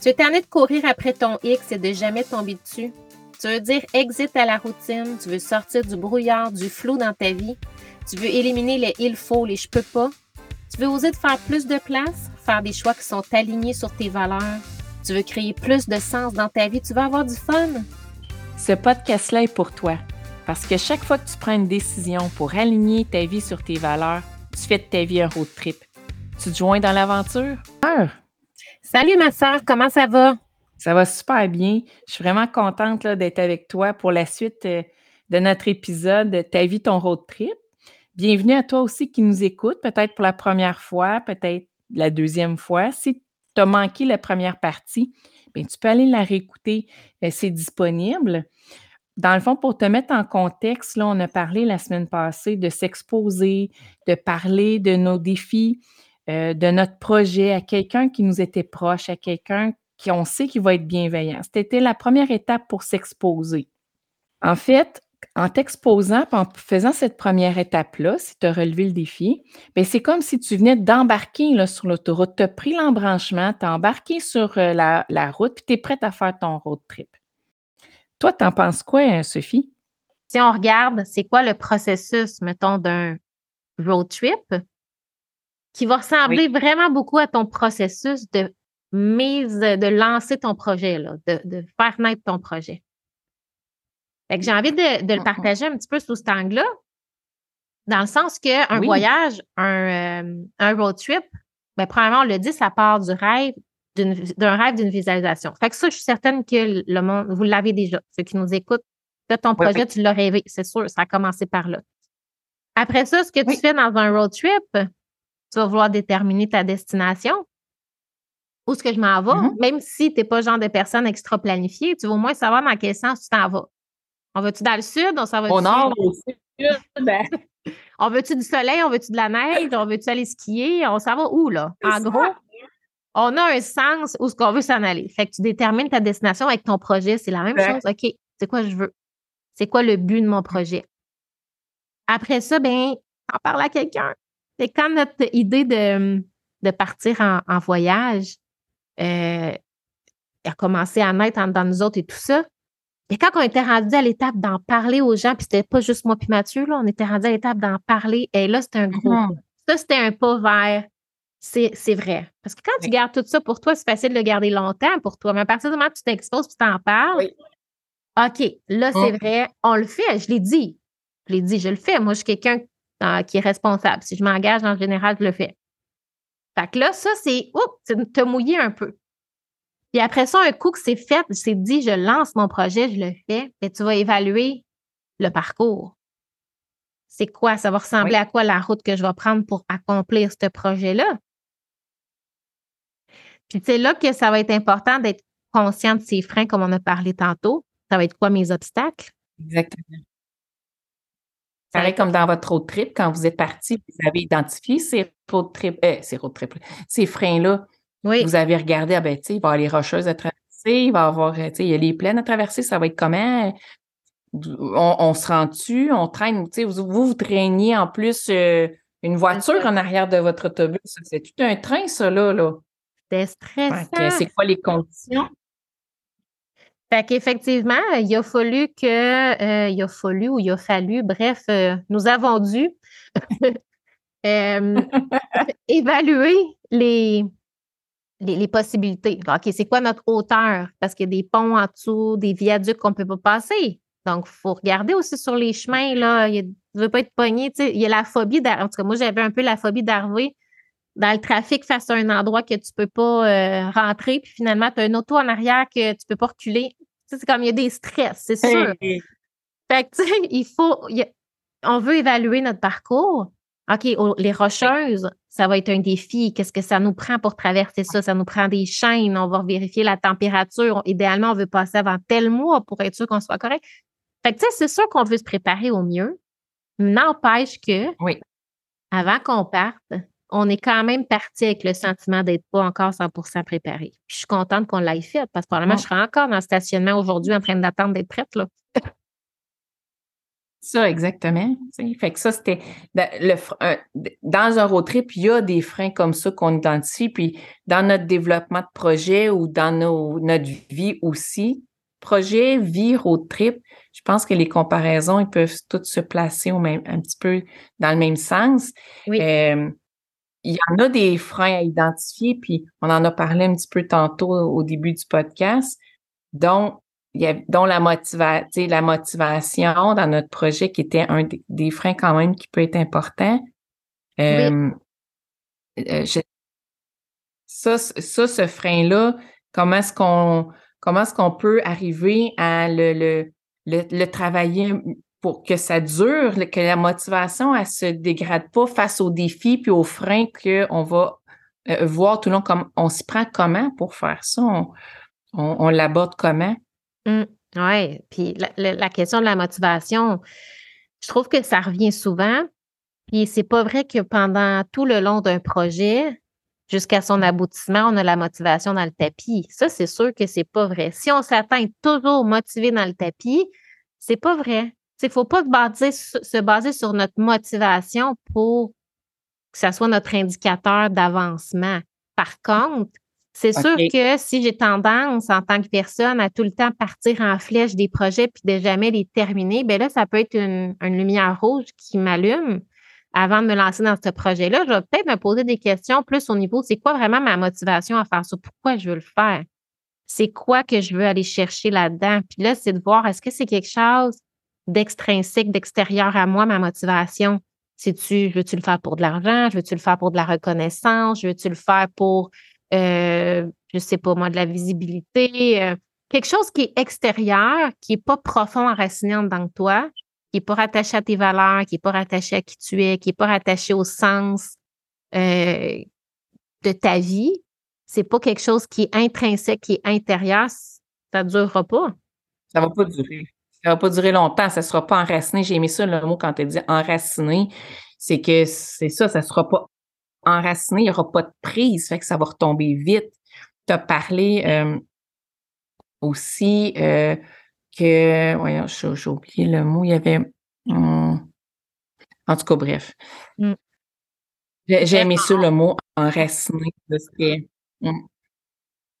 Tu es tanné de courir après ton X et de jamais tomber dessus. Tu veux dire exit à la routine, tu veux sortir du brouillard, du flou dans ta vie. Tu veux éliminer les il faut, les je peux pas. Tu veux oser de faire plus de place, faire des choix qui sont alignés sur tes valeurs. Tu veux créer plus de sens dans ta vie, tu veux avoir du fun. Ce podcast-là est pour toi. Parce que chaque fois que tu prends une décision pour aligner ta vie sur tes valeurs, tu fais de ta vie un road trip. Tu te joins dans l'aventure? Salut ma soeur, comment ça va? Ça va super bien. Je suis vraiment contente d'être avec toi pour la suite euh, de notre épisode Ta vie, ton road trip. Bienvenue à toi aussi qui nous écoute, peut-être pour la première fois, peut-être la deuxième fois. Si tu as manqué la première partie, bien, tu peux aller la réécouter, euh, c'est disponible. Dans le fond, pour te mettre en contexte, là, on a parlé la semaine passée de s'exposer, de parler de nos défis, euh, de notre projet à quelqu'un qui nous était proche, à quelqu'un qui on sait qu'il va être bienveillant. C'était la première étape pour s'exposer. En fait, en t'exposant, en faisant cette première étape-là, si tu as relevé le défi, ben, c'est comme si tu venais d'embarquer sur l'autoroute. Tu as pris l'embranchement, tu as embarqué sur euh, la, la route, puis tu es prête à faire ton road trip. Toi, tu en penses quoi, hein, Sophie? Si on regarde, c'est quoi le processus, mettons, d'un road trip? Qui va ressembler vraiment beaucoup à ton processus de mise, de lancer ton projet, là, de, faire naître ton projet. j'ai envie de, le partager un petit peu sous cet angle-là, dans le sens qu'un voyage, un, euh, un, road trip, ben, premièrement, on le dit, ça part du rêve, d'un rêve d'une visualisation. Fait que ça, je suis certaine que le monde, vous l'avez déjà. Ceux qui nous écoutent, ton projet, tu l'as rêvé, c'est sûr, ça a commencé par là. Après ça, ce que tu fais dans un road trip, tu vas vouloir déterminer ta destination. Où est-ce que je m'en vais? Mm-hmm. Même si tu n'es pas le genre de personne extra planifiée, tu vas au moins savoir dans quel sens tu t'en vas. On va-tu dans le sud? On s'en va Au nord, au sud? Ben. on veut-tu du soleil? On veut-tu de la neige? On veut-tu aller skier? On s'en va où, là? En gros, on a un sens où ce qu'on veut s'en aller. Fait que tu détermines ta destination avec ton projet. C'est la même chose. OK, c'est quoi je veux? C'est quoi le but de mon projet? Après ça, ben, en parle à quelqu'un. C'est quand notre idée de, de partir en, voyage euh, a commencé à naître dans nous autres et tout ça, et quand on était rendu à l'étape d'en parler aux gens, puis c'était pas juste moi puis Mathieu, là, on était rendu à l'étape d'en parler, et là, c'était un gros mm-hmm. Ça, c'était un pas vers c'est vrai. Parce que quand tu gardes tout ça pour toi, c'est facile de le garder longtemps pour toi. Mais à partir du moment où tu t'exposes, tu t'en parles, OK, là, c'est mm. vrai, on le fait. Je l'ai dit. Je l'ai dit, je le fais. Moi, je suis quelqu'un qui est responsable. Si je m'engage, en général, je le fais. Fait que là, ça, c'est, oups, te mouiller un peu. Puis après ça, un coup que c'est fait, c'est dit, je lance mon projet, je le fais, et tu vas évaluer le parcours. C'est quoi? Ça va ressembler à quoi la route que je vais prendre pour accomplir ce projet-là? Puis c'est là que ça va être important d'être conscient de ces freins, comme on a parlé tantôt. Ça va être quoi mes obstacles? Exactement. Pareil comme dans votre road trip, quand vous êtes parti, vous avez identifié ces road trip, euh, ces road trip, ces freins-là. Oui. Vous avez regardé, ah ben, tu sais, il va y avoir les rocheuses à traverser, il va y avoir, tu sais, il y a les plaines à traverser, ça va être comment? On, se rend dessus, on traîne, tu sais, vous, vous, traîniez en plus euh, une voiture en arrière de votre autobus. C'est tout un train, ça, là. là. C'était stressant. C'est quoi les conditions? Fait qu'effectivement, il a fallu que, euh, il a fallu ou il a fallu, bref, euh, nous avons dû euh, évaluer les, les, possibilités. OK, c'est quoi notre hauteur? Parce qu'il y a des ponts en dessous, des viaducs qu'on ne peut pas passer. Donc, il faut regarder aussi sur les chemins, là. Il ne veut pas être pogné. Il y a la phobie d'arriver. En tout cas, moi, j'avais un peu la phobie d'arriver dans le trafic face à un endroit que tu ne peux pas euh, rentrer, puis finalement, tu as une auto en arrière que tu ne peux pas reculer. C'est comme il y a des stress, c'est sûr. Fait que, tu sais, il faut. on veut évaluer notre parcours. OK, les rocheuses, ça va être un défi. Qu'est-ce que ça nous prend pour traverser ça? Ça nous prend des chaînes. On va vérifier la température. Idéalement, on veut passer avant tel mois pour être sûr qu'on soit correct. Fait que, tu sais, c'est sûr qu'on veut se préparer au mieux. N'empêche que, oui. avant qu'on parte, on est quand même parti avec le sentiment d'être pas encore 100% préparé. je suis contente qu'on l'ait fait parce que probablement, je serai encore dans le stationnement aujourd'hui en train d'attendre d'être prête. Là. Ça, exactement. Fait que ça, c'était le, dans un road trip, il y a des freins comme ça qu'on identifie. Puis dans notre développement de projet ou dans nos, notre vie aussi, projet, vie, road trip, je pense que les comparaisons, ils peuvent toutes se placer au même, un petit peu dans le même sens. Euh, il y en a des freins à identifier, puis on en a parlé un petit peu tantôt au début du podcast, dont il y a, dont la, motiva la motivation dans notre projet qui était un des, freins quand même qui peut être important. Euh, euh, ça, ça, ce frein-là, comment est-ce qu'on comment est-ce qu'on peut arriver à le, le, le, travailler pour que ça dure, que la motivation, elle se dégrade pas face aux défis puis aux freins qu'on va euh, voir tout le long. Comme, on s'y prend comment pour faire ça? On, l'aborde comment? Mmh. Oui, puis la, question de la motivation, je trouve que ça revient souvent. Puis c'est pas vrai que pendant tout le long d'un projet, jusqu'à son aboutissement, on a la motivation dans le tapis. Ça, c'est sûr que c'est pas vrai. Si on s'attend toujours motivé dans le tapis, c'est pas vrai. Il faut pas se baser sur notre motivation pour que ça soit notre indicateur d'avancement. Par contre, c'est sûr que si j'ai tendance en tant que personne à tout le temps partir en flèche des projets puis de jamais les terminer, bien là, ça peut être une, lumière rouge qui m'allume avant de me lancer dans ce projet-là. Je vais peut-être me poser des questions plus au niveau, c'est quoi vraiment ma motivation à faire ça? Pourquoi je veux le faire? C'est quoi que je veux aller chercher là-dedans? Puis là, c'est de voir est-ce que c'est quelque chose d'extrinsèque, d'extérieur à moi, ma motivation? C'est-tu, veux-tu le faire pour de l'argent? Veux-tu le faire pour de la reconnaissance? Veux-tu le faire pour euh, je sais pas moi, de la visibilité, euh, quelque chose qui est extérieur, qui est pas profond enraciné dans toi, qui est pas rattaché à tes valeurs, qui est pas rattaché à qui tu es, qui est pas rattaché au sens euh, de ta vie, c'est pas quelque chose qui est intrinsèque, qui est intérieur, ça durera pas. Ça va pas durer. Ça va pas durer longtemps, ça sera pas enraciné. J'ai aimé ça le mot quand tu dis enraciné. C'est que c'est ça, ça sera pas enraciné, il n'y aura pas de prise, fait que ça va retomber vite. Tu as parlé euh, aussi euh, que, voyons, j'ai oublié le mot, il y avait, hum, en tout cas, bref. Mm. J'ai aimé ça, le mot enraciné. Hum.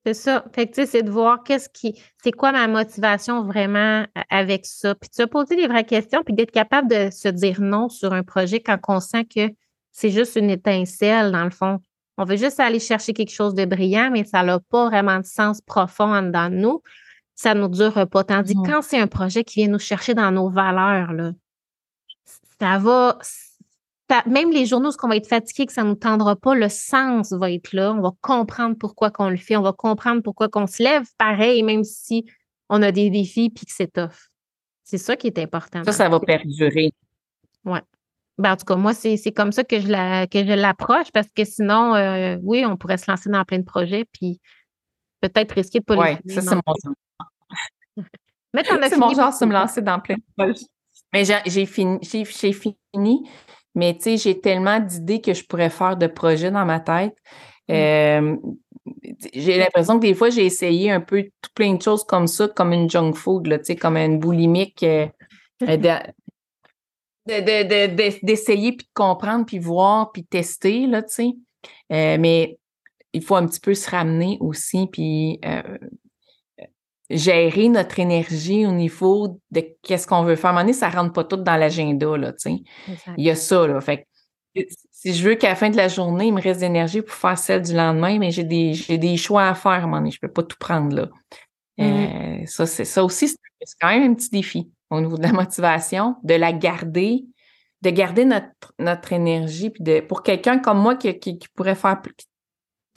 C'est ça. Fait que, c'est de voir qu'est-ce qui, c'est quoi ma motivation vraiment avec ça. Puis tu as posé les vraies questions, puis d'être capable de se dire non sur un projet quand on sent que c'est juste une étincelle, dans le fond. On veut juste aller chercher quelque chose de brillant, mais ça n'a pas vraiment de sens profond en dedans de nous. Ça ne nous dure pas. Tandis que quand c'est un projet qui vient nous chercher dans nos valeurs, là, ça va. Même les journaux, ce qu'on va être fatigué, que ça ne nous tendra pas, le sens va être là. On va comprendre pourquoi qu'on le fait. On va comprendre pourquoi qu'on se lève pareil, même si on a des défis puis que c'est tough. C'est ça qui est important. Ça, ça va perdurer. Ouais. Ben, en tout cas, moi, c'est comme ça que je la, l'approche parce que sinon, euh, oui, on pourrait se lancer dans plein de projets puis peut-être risquer de pas Oui, ça, c'est mon genre. c'est mon genre de me lancer dans plein de projets. Mais j'ai fini, j'ai fini, mais tu sais, j'ai tellement d'idées que je pourrais faire de projets dans ma tête. Mm. Euh, j'ai l'impression que des fois, j'ai essayé un peu tout plein de choses comme ça, comme une junk food, là, comme une boulimique. Euh, d'essayer, puis de comprendre, puis voir, puis tester, là, tu sais. Euh, mais il faut un petit peu se ramener aussi, puis euh, gérer notre énergie au niveau de qu'est-ce qu'on veut faire. À un moment donné, ça ne rentre pas tout dans l'agenda, là, tu sais. Il y a ça, là. Fait si je veux qu'à la fin de la journée, il me reste d'énergie pour faire celle du lendemain, mais j'ai des, des choix à faire à un moment donné. Je ne peux pas tout prendre, là. Mm-hmm. Euh, ça, c'est, ça aussi, c'est quand même un petit défi au niveau de la motivation, de la garder, de garder notre, notre énergie. Puis de, pour quelqu'un comme moi qui, qui, pourrait faire, qui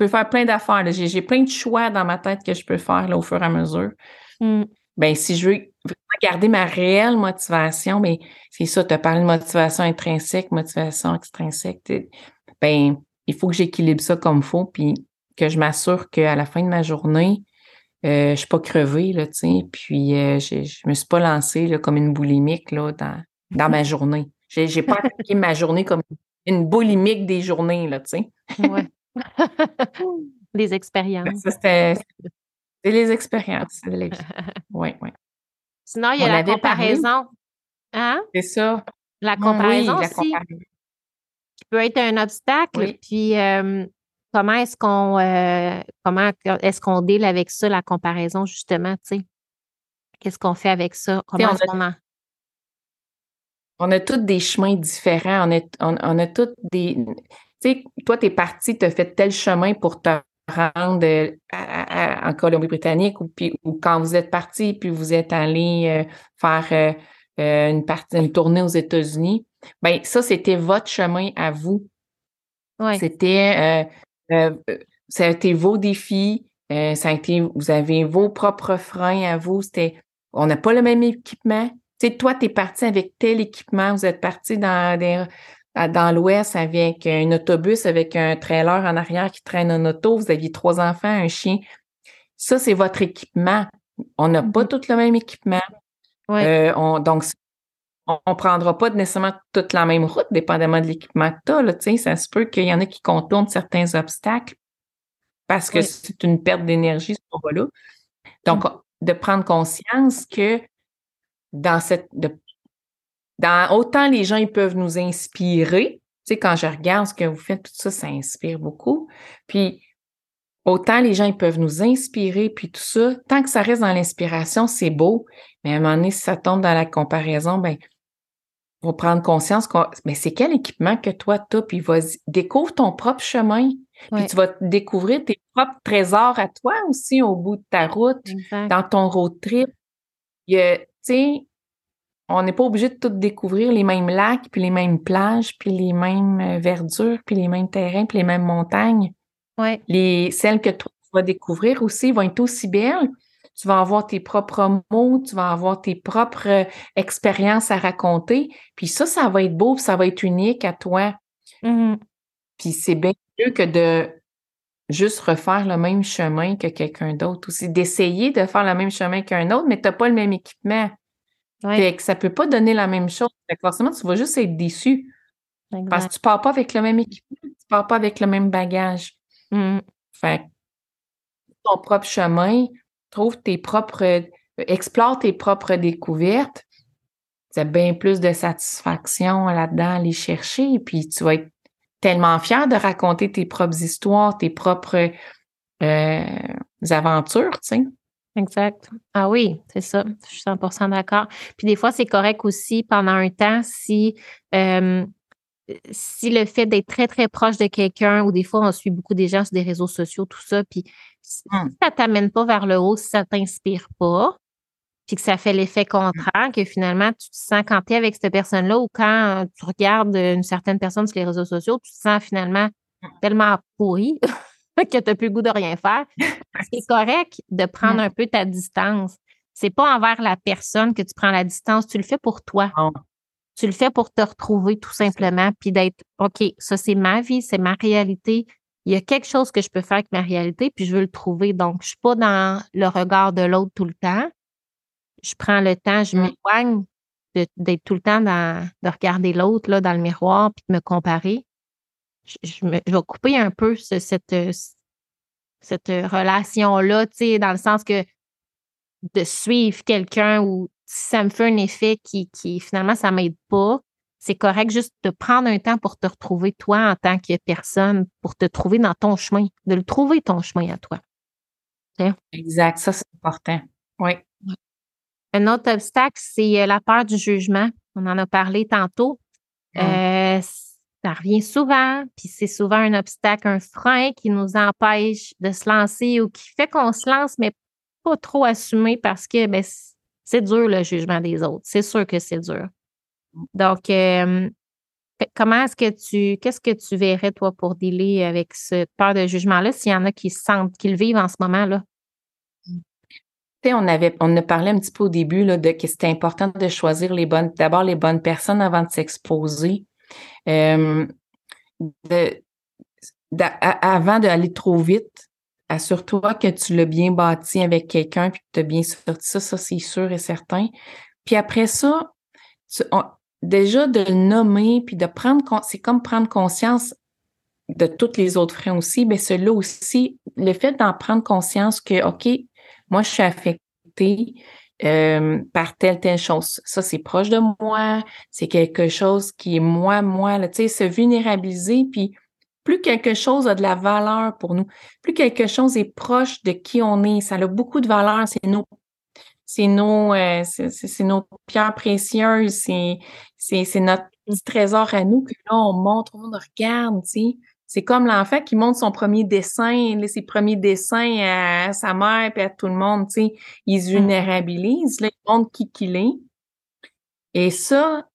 peut faire plein d'affaires, j'ai, plein de choix dans ma tête que je peux faire là, au fur et à mesure. Mm. Ben, si je veux vraiment garder ma réelle motivation, mais ben, c'est ça, tu as parlé de motivation intrinsèque, motivation extrinsèque. Ben, il faut que j'équilibre ça comme il faut, puis que je m'assure qu'à la fin de ma journée, euh, je suis pas crevée, là, puis euh, je, je me suis pas lancée là, comme une boulimique là, dans, dans ma journée. J'ai, j'ai pas attaqué ma journée comme une boulimique des journées, là, tu sais. ouais. les expériences. Ben, ça, c'était, c'est les expériences. Oui, oui. Sinon, il y a la comparaison. Hein? C'est ça. La comparaison aussi. Qui peut être un obstacle. Puis euh, comment est-ce qu'on euh, comment est-ce qu'on deal avec ça, la comparaison, justement, tu sais? Qu'est-ce qu'on fait avec ça? Comment est-ce qu'on en... On a tous des chemins différents. On a, on, a tous des. Tu sais, toi, tu es parti, tu as fait tel chemin pour te rendre euh, en Colombie-Britannique ou, puis, ou quand vous êtes parti, puis vous êtes allé faire euh, une, partie, une tournée aux États-Unis, ben ça, c'était votre chemin à vous. C'était euh, euh, ça a été vos défis, ça a été, vous avez vos propres freins à vous. C'était on n'a pas le même équipement. Tu sais, toi, tu es parti avec tel équipement, vous êtes parti dans dans l'Ouest avec un autobus, avec un trailer en arrière qui traîne un auto, vous aviez trois enfants, un chien. Ça, c'est votre équipement. On n'a pas mm-hmm. tout le même équipement. Euh, on, donc, on ne prendra pas nécessairement toute la même route, dépendamment de l'équipement que tu as. ça se peut qu'il y en a qui contournent certains obstacles parce que c'est une perte d'énergie, ce là Donc, mmh. de prendre conscience que dans cette. Dans, autant les gens ils peuvent nous inspirer. Tu sais, quand je regarde ce que vous faites, tout ça, ça inspire beaucoup. Puis, autant les gens ils peuvent nous inspirer, puis tout ça, tant que ça reste dans l'inspiration, c'est beau. Mais à un moment donné, si ça tombe dans la comparaison, ben, faut prendre conscience que mais c'est quel équipement que toi tu as, puis vas-y, découvre ton propre chemin. Puis tu vas découvrir tes propres trésors à toi aussi au bout de ta route, dans ton road trip. Tu sais, on n'est pas obligé de tout découvrir les mêmes lacs, puis les mêmes plages, puis les mêmes euh, verdures, puis les mêmes terrains, puis les mêmes montagnes. Ouais. Les, celles que toi, tu vas découvrir aussi vont être aussi belles, tu vas avoir tes propres mots, tu vas avoir tes propres euh, expériences à raconter. Puis ça, ça va être beau, ça va être unique à toi. Mmh puis c'est bien mieux que de juste refaire le même chemin que quelqu'un d'autre aussi, d'essayer de faire le même chemin qu'un autre, mais tu n'as pas le même équipement. Fait que ça ne peut pas donner la même chose. forcément, tu vas juste être déçu. Parce que tu ne pars pas avec le même équipement, tu ne pars pas avec le même bagage. Mmh. Fait ton propre chemin, trouve tes propres, explore tes propres découvertes. Tu as bien plus de satisfaction là-dedans à aller chercher. Puis tu vas être tellement fier de raconter tes propres histoires, tes propres euh, aventures, tu sais. Exact. Ah oui, c'est ça. Je suis 100% d'accord. Puis des fois, c'est correct aussi pendant un temps si, euh, si le fait d'être très, très proche de quelqu'un, ou des fois, on suit beaucoup des gens sur des réseaux sociaux, tout ça, puis si mmh. ça ne t'amène pas vers le haut, si ça ne t'inspire pas, puis que ça fait l'effet contraire, que finalement, tu te sens quand tu es avec cette personne-là ou quand tu regardes une certaine personne sur les réseaux sociaux, tu te sens finalement mmh. tellement pourri que tu n'as plus le goût de rien faire. C'est correct de prendre un peu ta distance. C'est pas envers la personne que tu prends la distance, tu le fais pour toi. Tu le fais pour te retrouver tout simplement, puis d'être OK, ça c'est ma vie, c'est ma réalité, il y a quelque chose que je peux faire avec ma réalité, puis je veux le trouver. Donc, je ne suis pas dans le regard de l'autre tout le temps. Je prends le temps, je mmh. m'éloigne d'être tout le temps dans, de regarder l'autre là, dans le miroir puis de me comparer. Je, vais couper un peu cette, cette relation-là, tu sais, dans le sens que de suivre quelqu'un ou ça me fait un effet qui, qui finalement, ça ne m'aide pas, c'est correct juste de prendre un temps pour te retrouver toi en tant que personne, pour te trouver dans ton chemin, de le trouver ton chemin à toi. Exact, ça c'est important. Oui. Un autre obstacle, c'est euh, la peur du jugement. On en a parlé tantôt. Euh, ça revient souvent, puis c'est souvent un obstacle, un frein qui nous empêche de se lancer ou qui fait qu'on se lance, mais pas trop assumé parce que ben, c'est dur le jugement des autres. C'est sûr que c'est dur. Donc, comment est-ce que tu, qu'est-ce que tu verrais, toi, pour dealer avec cette peur de jugement-là, s'il y en a qui sentent, qui le vivent en ce moment-là? on avait, on a parlé un petit peu au début là, de que c'était important de choisir les bonnes, d'abord les bonnes personnes avant de s'exposer. Avant d'aller trop vite, assure-toi que tu l'as bien bâti avec quelqu'un puis que tu as bien sorti ça, ça c'est sûr et certain. Puis après ça, déjà de le nommer, puis de prendre, c'est comme prendre conscience de toutes les autres freins aussi, mais celui-là aussi, le fait d'en prendre conscience que, OK, moi, je suis affectée, euh, par telle, telle chose. Ça, c'est proche de moi, c'est quelque chose qui est moi, moi, tu sais, se vulnérabiliser, puis plus quelque chose a de la valeur pour nous, plus quelque chose est proche de qui on est, ça a beaucoup de valeur, c'est nos c'est nos, euh, c'est nos pierres précieuses, c'est, c'est, notre petit trésor à nous que là, on montre, on regarde, tu sais. C'est comme l'enfant qui montre son premier dessin, ses premiers dessins à, sa mère et à tout le monde, tu sais. Il se mmh. vulnérabilise, là, il montre qui qu'il est. Et ça,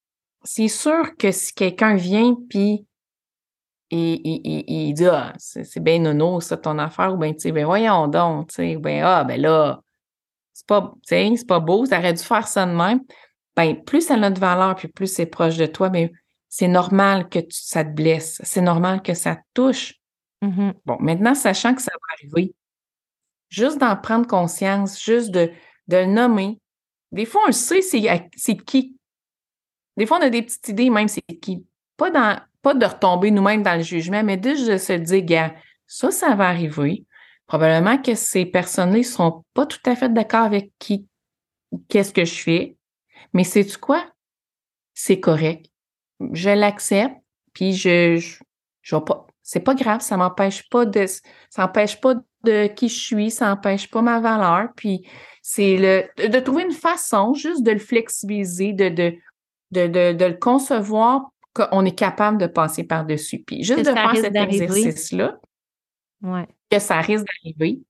c'est sûr que si quelqu'un vient puis il, dit ah, c'est bien nono, ça, ton affaire, ou bien, tu sais, ben voyons donc, tu sais, ben ah, ben là, c'est pas, c'est pas beau, ça aurait dû faire ça de même. Ben, plus ça a de valeur, puis plus c'est proche de toi, mais c'est normal que ça te blesse. C'est normal que ça te touche. Mmh bon, maintenant, sachant que ça va arriver, juste d'en prendre conscience, juste de, de le nommer. Des fois, on le sait, c'est qui. Des fois, on a des petites idées, même c'est qui. Pas, dans, pas de retomber nous-mêmes dans le jugement, mais juste de se dire, gars, ça, ça va arriver. Probablement que ces personnes-là ne seront pas tout à fait d'accord avec qui, qu'est-ce que je fais. Mais c'est quoi? C'est correct je l'accepte, puis je, je, je pas. C'est pas grave, ça m'empêche pas de. Ça empêche pas de qui je suis, ça n'empêche pas ma valeur. Puis c'est le de trouver une façon juste de le flexibiliser, de, de, de, de, le concevoir qu'on est capable de passer par-dessus. Puis juste de faire cet exercice-là, que ça risque d'arriver.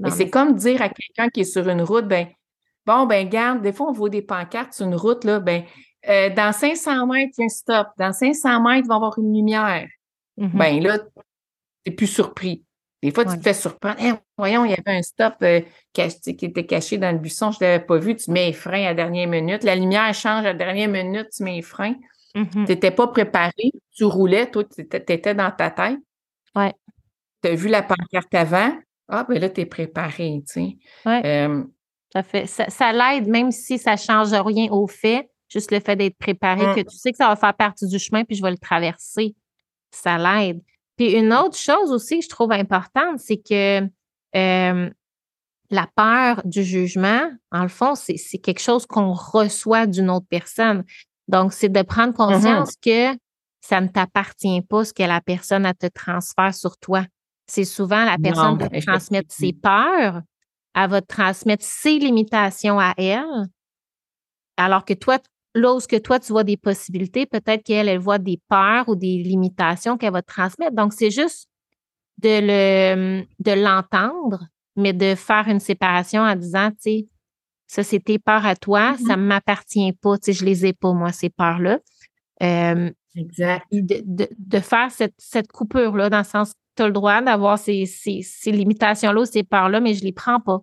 Mais c'est comme dire à quelqu'un qui est sur une route, ben bon, ben garde, des fois on voit des pancartes sur une route, là, ben euh, dans 500 mètres, il y a un stop. Dans 500 mètres, il va y avoir une lumière. Mm-hmm. Ben là, tu n'es plus surpris. Des fois, tu te fais surprendre. voyons, il y avait un stop euh, qui était caché dans le buisson, je ne l'avais pas vu. Tu mets les freins à la dernière minute. La lumière change à la dernière minute, tu mets les freins. Mm-hmm. Tu n'étais pas préparé. Tu roulais, toi, tu étais dans ta tête. Ouais. Tu as vu la pancarte avant. Ah, ben là, tu es préparé, tu sais. Euh, ça fait. Ça, ça l'aide, même si ça ne change rien au fait Juste le fait d'être préparé, mmh. que tu sais que ça va faire partie du chemin, puis je vais le traverser, ça l'aide. Puis une autre chose aussi que je trouve importante, c'est que la peur du jugement, en le fond, c'est quelque chose qu'on reçoit d'une autre personne. Donc, c'est de prendre mmh conscience que ça ne t'appartient pas ce que la personne a te transfère sur toi. C'est souvent la personne qui va transmettre ses peurs, elle va te transmettre ses limitations à elle, alors que toi, là où toi, tu vois des possibilités, peut-être qu'elle, elle voit des peurs ou des limitations qu'elle va te transmettre. Donc, c'est juste de le de l'entendre, mais de faire une séparation en disant, tu sais, ça, c'est tes peurs à toi, mm-hmm. ça ne m'appartient pas, tu sais, je les ai pas, moi, ces peurs-là. Euh, exact. De, de, faire cette, cette coupure-là, dans le sens, tu as le droit d'avoir ces, ces, ces limitations-là, ces peurs-là, mais je ne les prends pas.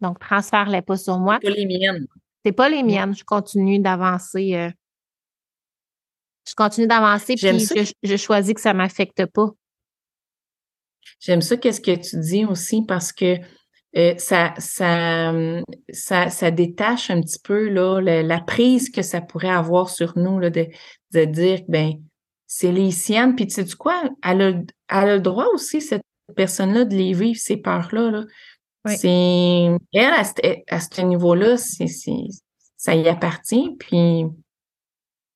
Donc, transfère-les pas sur moi. Pas les miennes. C'est pas les miennes. Je continue d'avancer. Euh, je continue d'avancer, puis je, je, choisis que ça ne m'affecte pas. J'aime ça, qu'est-ce que tu dis aussi, parce que euh, ça, ça, ça, détache un petit peu là, la, prise que ça pourrait avoir sur nous, là, de, de dire, ben c'est les siennes. Puis tu sais quoi, elle a, elle a le droit aussi, cette personne-là, de les vivre, ces peurs-là. Là. C'est elle, à, ce niveau-là, c'est, ça y appartient, puis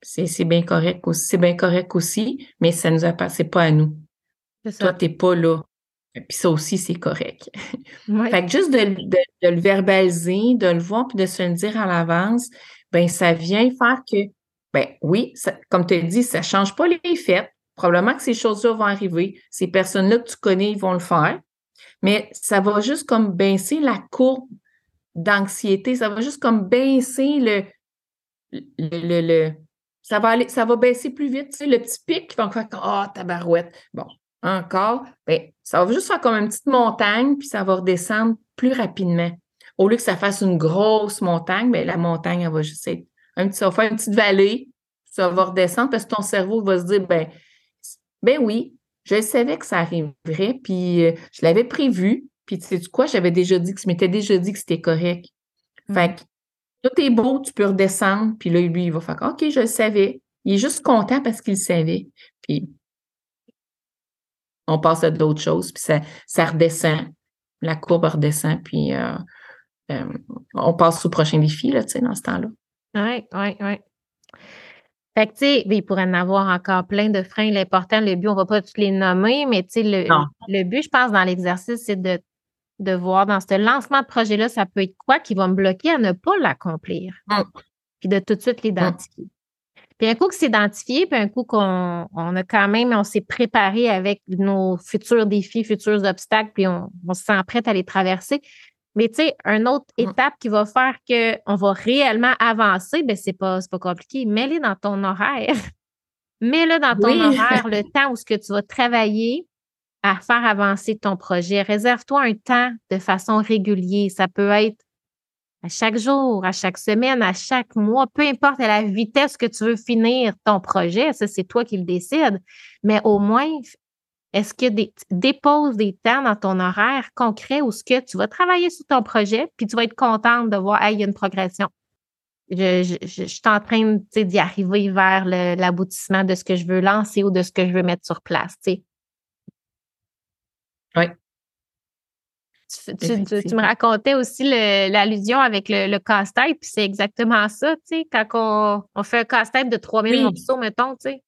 c'est, bien correct aussi. C'est bien correct aussi, mais ça nous appartient pas à nous. Toi, tu n'es pas là. Puis ça aussi, c'est correct. Fait que juste de, le verbaliser, de le voir, puis de se le dire à l'avance, ben ça vient faire que, ben oui, comme tu as dit, ça ne change pas les faits. Probablement que ces choses-là vont arriver. Ces personnes-là que tu connais, ils vont le faire mais ça va juste comme baisser la courbe d'anxiété, ça va juste comme baisser le, le, le, ça va aller, ça va baisser plus vite, tu sais, le petit pic qui va faire ah, oh, tabarouette. Bon, encore, ben, ça va juste faire comme une petite montagne, puis ça va redescendre plus rapidement. Au lieu que ça fasse une grosse montagne, ben, la montagne, elle va juste être un petit, ça va faire une petite vallée, ça va redescendre parce que ton cerveau va se dire, ben, ben oui, je savais que ça arriverait, puis euh, je l'avais prévu. Puis tu sais quoi, j'avais déjà dit que je m'étais déjà dit que c'était correct. Fait mmh. que tout est beau, tu peux redescendre. Puis là, lui, il va faire OK, je le savais. Il est juste content parce qu'il savait. Puis on passe à d'autres choses, puis ça, ça redescend. La courbe redescend, puis euh, on passe au prochain défi, là, tu sais, dans ce temps-là. Oui, oui, oui. Fait que, tu sais, il pourrait en avoir encore plein de freins. L'important, le but, on ne va pas tous les nommer, mais tu sais, le, le, but, je pense, dans l'exercice, c'est de, de voir dans ce lancement de projet-là, ça peut être quoi qui va me bloquer à ne pas l'accomplir. Mm. Puis de tout de suite l'identifier. Puis un coup que c'est identifié, puis un coup qu'on on a quand même, on s'est préparé avec nos futurs défis, futurs obstacles, puis on, on se sent prêt à les traverser, mais tu sais, une autre mmh. étape qui va faire qu'on va réellement avancer, ben c'est pas, pas compliqué. Mets-le dans ton horaire. Mets-le dans ton horaire, le temps où ce que tu vas travailler à faire avancer ton projet. Réserve-toi un temps de façon régulière. Ça peut être à chaque jour, à chaque semaine, à chaque mois, peu importe à la vitesse que tu veux finir ton projet, ça c'est toi qui le décides, mais au moins est-ce que des, déposes des temps dans ton horaire concret où ce que tu vas travailler sur ton projet, puis tu vas être contente de voir, il y a une progression? Je, suis en train d'y arriver vers l'aboutissement de ce que je veux lancer ou de ce que je veux mettre sur place. Oui. Tu, me racontais aussi l'allusion avec le, casse-tête, puis c'est exactement ça, tu sais, quand on, fait un casse-tête de 3000 oui. morceaux, mettons, tu sais.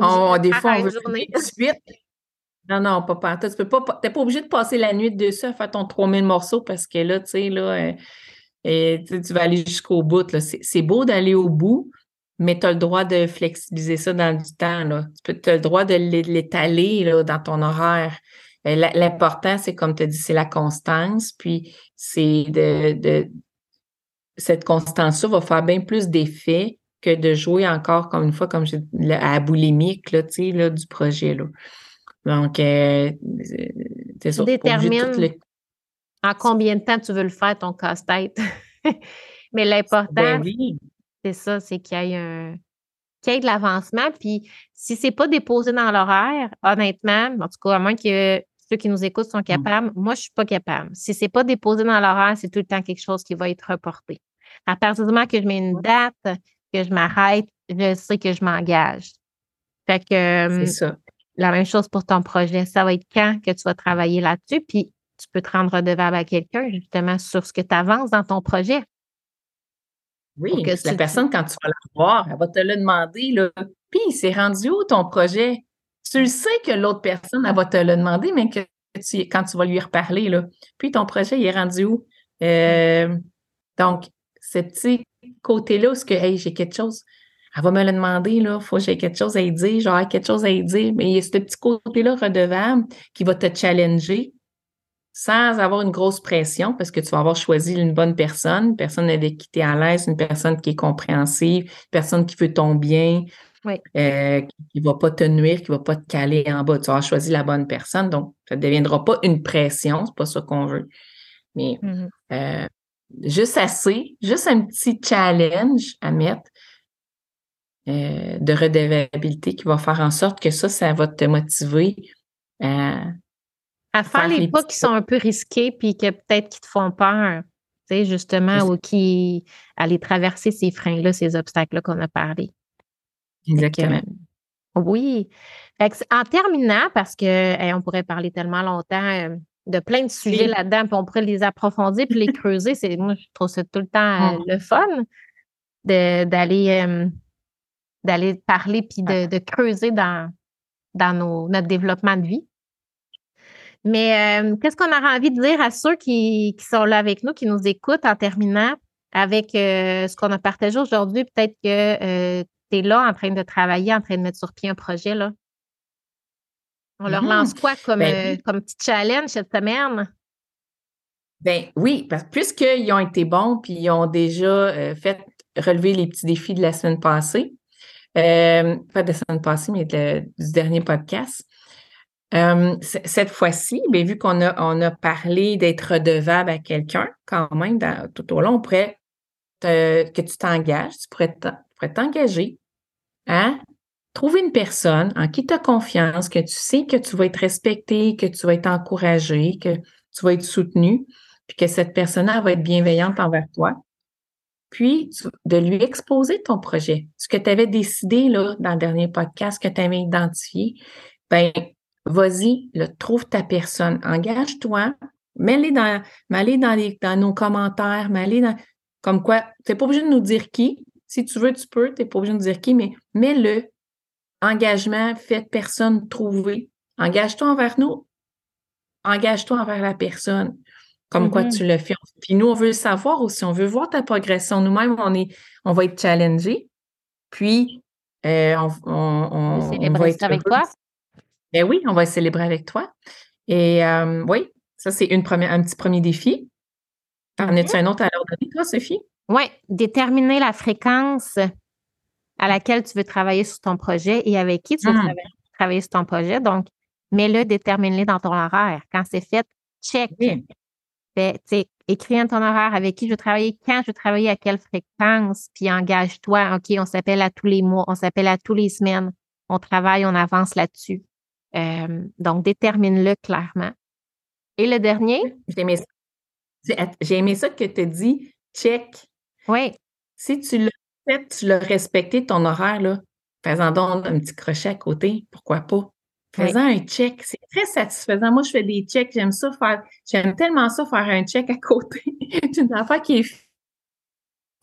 Oh, des fois, on veut journée? suite. Non, non, pas. Tu n'es pas, pas obligé de passer la nuit dessus à faire ton 3000 morceaux parce que là, tu sais, là, euh, et, tu vas aller jusqu'au bout. C'est beau d'aller au bout, mais tu as le droit de flexibiliser ça dans du temps. Là. Tu as le droit de l'étaler dans ton horaire. Euh, l'important, c'est comme tu as dit, c'est la constance. Puis c'est de, de cette constance-là va faire bien plus d'effet que de jouer encore, comme une fois, comme je, à la boulimique là, là, du projet. Là. Donc, euh, c'est ça. Détermine en combien de temps tu veux le faire, ton casse-tête. Mais l'important, ben c'est ça, c'est qu'il y ait un qu'il y ait de l'avancement. Puis si c'est pas déposé dans l'horaire, honnêtement, en tout cas, à moins que ceux qui nous écoutent sont mmh. capables, moi, je suis pas capable. Si c'est pas déposé dans l'horaire, c'est tout le temps quelque chose qui va être reporté. À partir du moment que je mets une date, que je m'arrête, je sais que je m'engage. Fait que ça. la même chose pour ton projet. Ça va être quand que tu vas travailler là-dessus, puis tu peux te rendre redevable à quelqu'un justement sur ce que tu avances dans ton projet. Oui, que la personne, quand tu vas la voir, elle va te le demander, là. Puis, c'est rendu où ton projet? Tu le sais que l'autre personne, elle va te le demander, mais que tu, quand tu vas lui reparler, là. Puis, ton projet, il est rendu où? Euh, donc, ce petit côté-là, est-ce que, hey, j'ai quelque chose, elle va me le demander, là, faut que j'ai quelque chose à y dire, genre quelque chose à y dire, mais il y a ce petit côté-là redevable qui va te challenger sans avoir une grosse pression parce que tu vas avoir choisi une bonne personne, une personne avec qui tu es à l'aise, une personne qui est compréhensive, une personne qui veut ton bien, euh, qui ne va pas te nuire, qui ne va pas te caler en bas. Tu auras choisi la bonne personne, donc ça ne deviendra pas une pression, c'est pas ça qu'on veut. Mais mmh euh, juste assez, juste un petit challenge à mettre euh, de redevabilité qui va faire en sorte que ça, ça va te motiver à, à faire, les pas qui sont un peu risqués puis que peut-être qui te font peur, tu sais, justement, ou qui aller traverser ces freins-là, ces obstacles-là qu'on a parlé. Exactement. oui. en terminant, parce que on pourrait parler tellement longtemps, euh, de plein de sujets là-dedans, puis on pourrait les approfondir puis les creuser. C'est, moi, je trouve ça tout le temps euh, le fun d'aller euh, d'aller parler puis de, creuser dans, dans nos, notre développement de vie. Mais euh, qu'est-ce qu'on aurait envie de dire à ceux qui, sont là avec nous, qui nous écoutent en terminant avec ce qu'on a partagé aujourd'hui? Peut-être que tu es là en train de travailler, en train de mettre sur pied un projet. Là. On leur lance mmh quoi comme, ben euh, comme petit challenge cette semaine? Ben oui, parce que puisqu'ils ont été bons puis ils ont déjà euh, fait relever les petits défis de la semaine passée, euh, pas de la semaine passée, mais du dernier podcast. cette fois-ci, ben, vu qu'on a, on a parlé d'être redevable à quelqu'un, quand même, tout au long, on pourrait que tu t'engages, tu pourrais t'engager à trouver une personne en qui tu as confiance, que tu sais que tu vas être respecté, que tu vas être encouragé, que tu vas être soutenu, puis que cette personne-là va être bienveillante envers toi. Puis, de lui exposer ton projet. Ce que tu avais décidé là, dans le dernier podcast, que tu avais identifié, ben vas-y, trouve ta personne. Engage-toi Mets-les dans, dans, les, dans nos commentaires, mets-les dans. Comme quoi, tu n'es pas obligé de nous dire qui. Si tu veux, tu peux, tu n'es pas obligé de nous dire qui, mais mets-le. Engagement, fait personne trouver. Engage-toi envers nous. Engage-toi envers la personne. Comme quoi Mm-hmm. tu le fais. Puis nous, on veut le savoir aussi. On veut voir ta progression. Nous-mêmes, on, est, on va être challengés. Puis, euh, on, on, on, on célébrer va être avec heureux. toi. Ben oui, on va célébrer avec toi. Et euh, oui, ça, c'est une première, un petit premier défi. En Mhm. as-tu un autre à leur donner, toi, Sophie? Oui, déterminer la fréquence à laquelle tu veux travailler sur ton projet et avec qui tu veux Hmm. travailler, sur ton projet. Donc, mets-le, détermine-le dans ton horaire. Quand c'est fait, check. Oui. Écris dans ton horaire avec qui je veux travailler, quand je veux travailler, à quelle fréquence, puis engage-toi. OK, on s'appelle à tous les mois, on s'appelle à tous les semaines. On travaille, on avance là-dessus. Euh, donc, détermine-le clairement. Et le dernier, J'ai aimé ça. J'ai- J'ai aimé ça que tu as dit check. oui, Si tu l'as fait, tu l'as respecté ton horaire, là, fais-en donc un petit crochet à côté, pourquoi pas? Fais-en un check. C'est très satisfaisant. Moi, je fais des checks. J'aime ça faire. J'aime tellement ça faire un check à côté. J'ai une affaire qui est.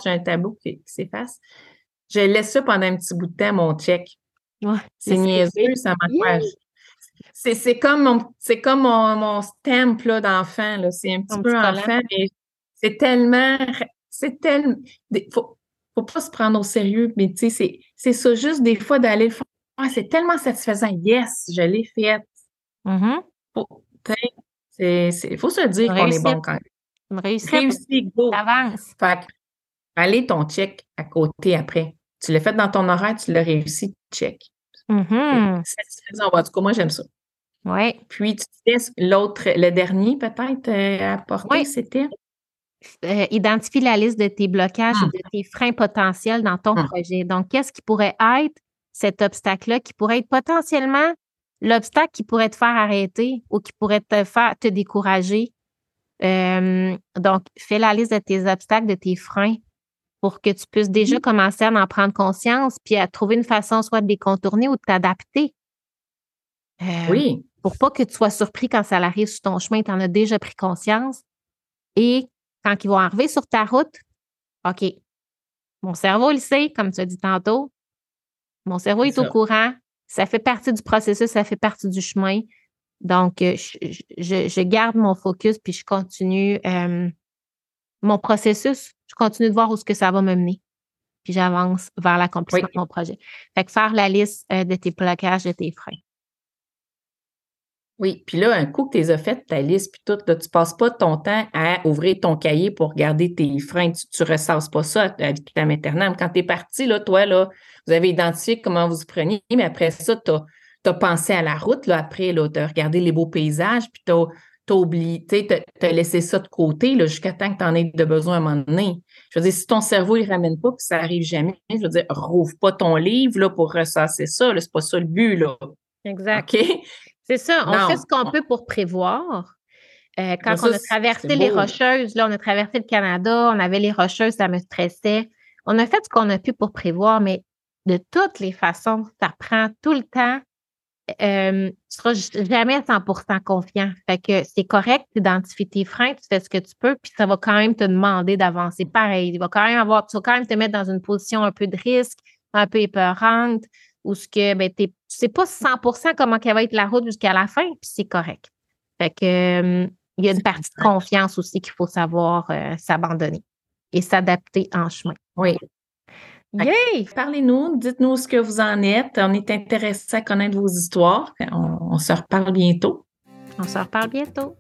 J'ai un tableau qui, qui s'efface. Je laisse ça pendant un petit bout de temps, mon check. Ouais, C'est niaiseux, ça m'encourage. C'est, c'est comme mon, c'est comme mon, mon stamp là, d'enfant. Là. C'est un petit peu petit enfant, mais c'est tellement. C'est tellement. Faut, faut pas se prendre au sérieux, mais tu sais, c'est, c'est ça, juste des fois d'aller le faire. Ah, c'est tellement satisfaisant. Yes, je l'ai fait. Mhm. C'est, c'est, faut se dire qu'on est bon quand même. réussite, Réussi, go. t'avances. Fait allez ton check à côté après. Tu l'as fait dans ton horaire, tu l'as réussi, check. Mhm. Satisfaisant. En tout cas, moi, j'aime ça. Oui. Puis, tu laisses l'autre, le dernier peut-être euh, à apporter, Oui. c'était? Euh, identifie la liste de tes blocages Hmm. et de tes freins potentiels dans ton Hmm. projet. Donc, qu'est-ce qui pourrait être cet obstacle-là, qui pourrait être potentiellement l'obstacle qui pourrait te faire arrêter ou qui pourrait te faire te décourager? Euh, donc, fais la liste de tes obstacles, de tes freins pour que tu puisses déjà commencer à en prendre conscience puis à trouver une façon soit de les contourner ou de t'adapter. Euh, Oui. pour pas que tu sois surpris quand ça arrive sur ton chemin, tu en as déjà pris conscience. Et quand ils vont arriver sur ta route, OK, mon cerveau il sait, comme tu as dit tantôt, mon cerveau est, au courant, ça fait partie du processus, ça fait partie du chemin. Donc, euh, je, je- je garde mon focus puis je continue euh, mon processus. Je continue de voir où ce que ça va me mener. Puis j'avance vers l'accomplissement Oui. de mon projet. Fait que faire la liste euh, de tes blocages, de tes freins. Oui. Puis là, un coup que tu les as faites, ta liste, puis tout, là, tu passes pas ton temps à ouvrir ton cahier pour regarder tes freins. Tu ne ressasses pas ça à vitam aeternam. Quand tu es parti, là, toi, là, vous avez identifié comment vous preniez, mais après ça, tu as, pensé à la route, là, après, tu as regardé les beaux paysages, puis tu as, oublié, tu as, laissé ça de côté là, jusqu'à temps que tu en aies de besoin à un moment donné. Je veux dire, si ton cerveau ne ramène pas, puis ça arrive jamais, je veux dire, rouvre pas ton livre là, pour ressasser ça. Ce n'est pas ça le but. Là. Exact. OK? C'est ça, on Non. fait ce qu'on peut pour prévoir. Euh, quand ça, on a traversé les. Rocheuses, là, on a traversé le Canada, on avait les Rocheuses, ça me stressait. On a fait ce qu'on a pu pour prévoir, mais de toutes les façons, ça prend tout le temps. Euh, tu seras j- jamais à 100% confiant. Fait que c'est correct d'identifier tes freins, tu fais ce que tu peux, puis ça va quand même te demander d'avancer. Pareil, il va quand même avoir, tu vas quand même te mettre dans une position un peu de risque, un peu épeurante, où ce que ben, tu sais pas 100% comment qu'elle va être la route jusqu'à la fin, puis c'est correct. Fait que euh, il y a une partie de confiance aussi qu'il faut savoir euh, s'abandonner et s'adapter en chemin. Oui. Yay! Parlez-nous, dites-nous ce que vous en êtes. On est intéressé à connaître vos histoires. On, on se reparle bientôt. On se reparle bientôt.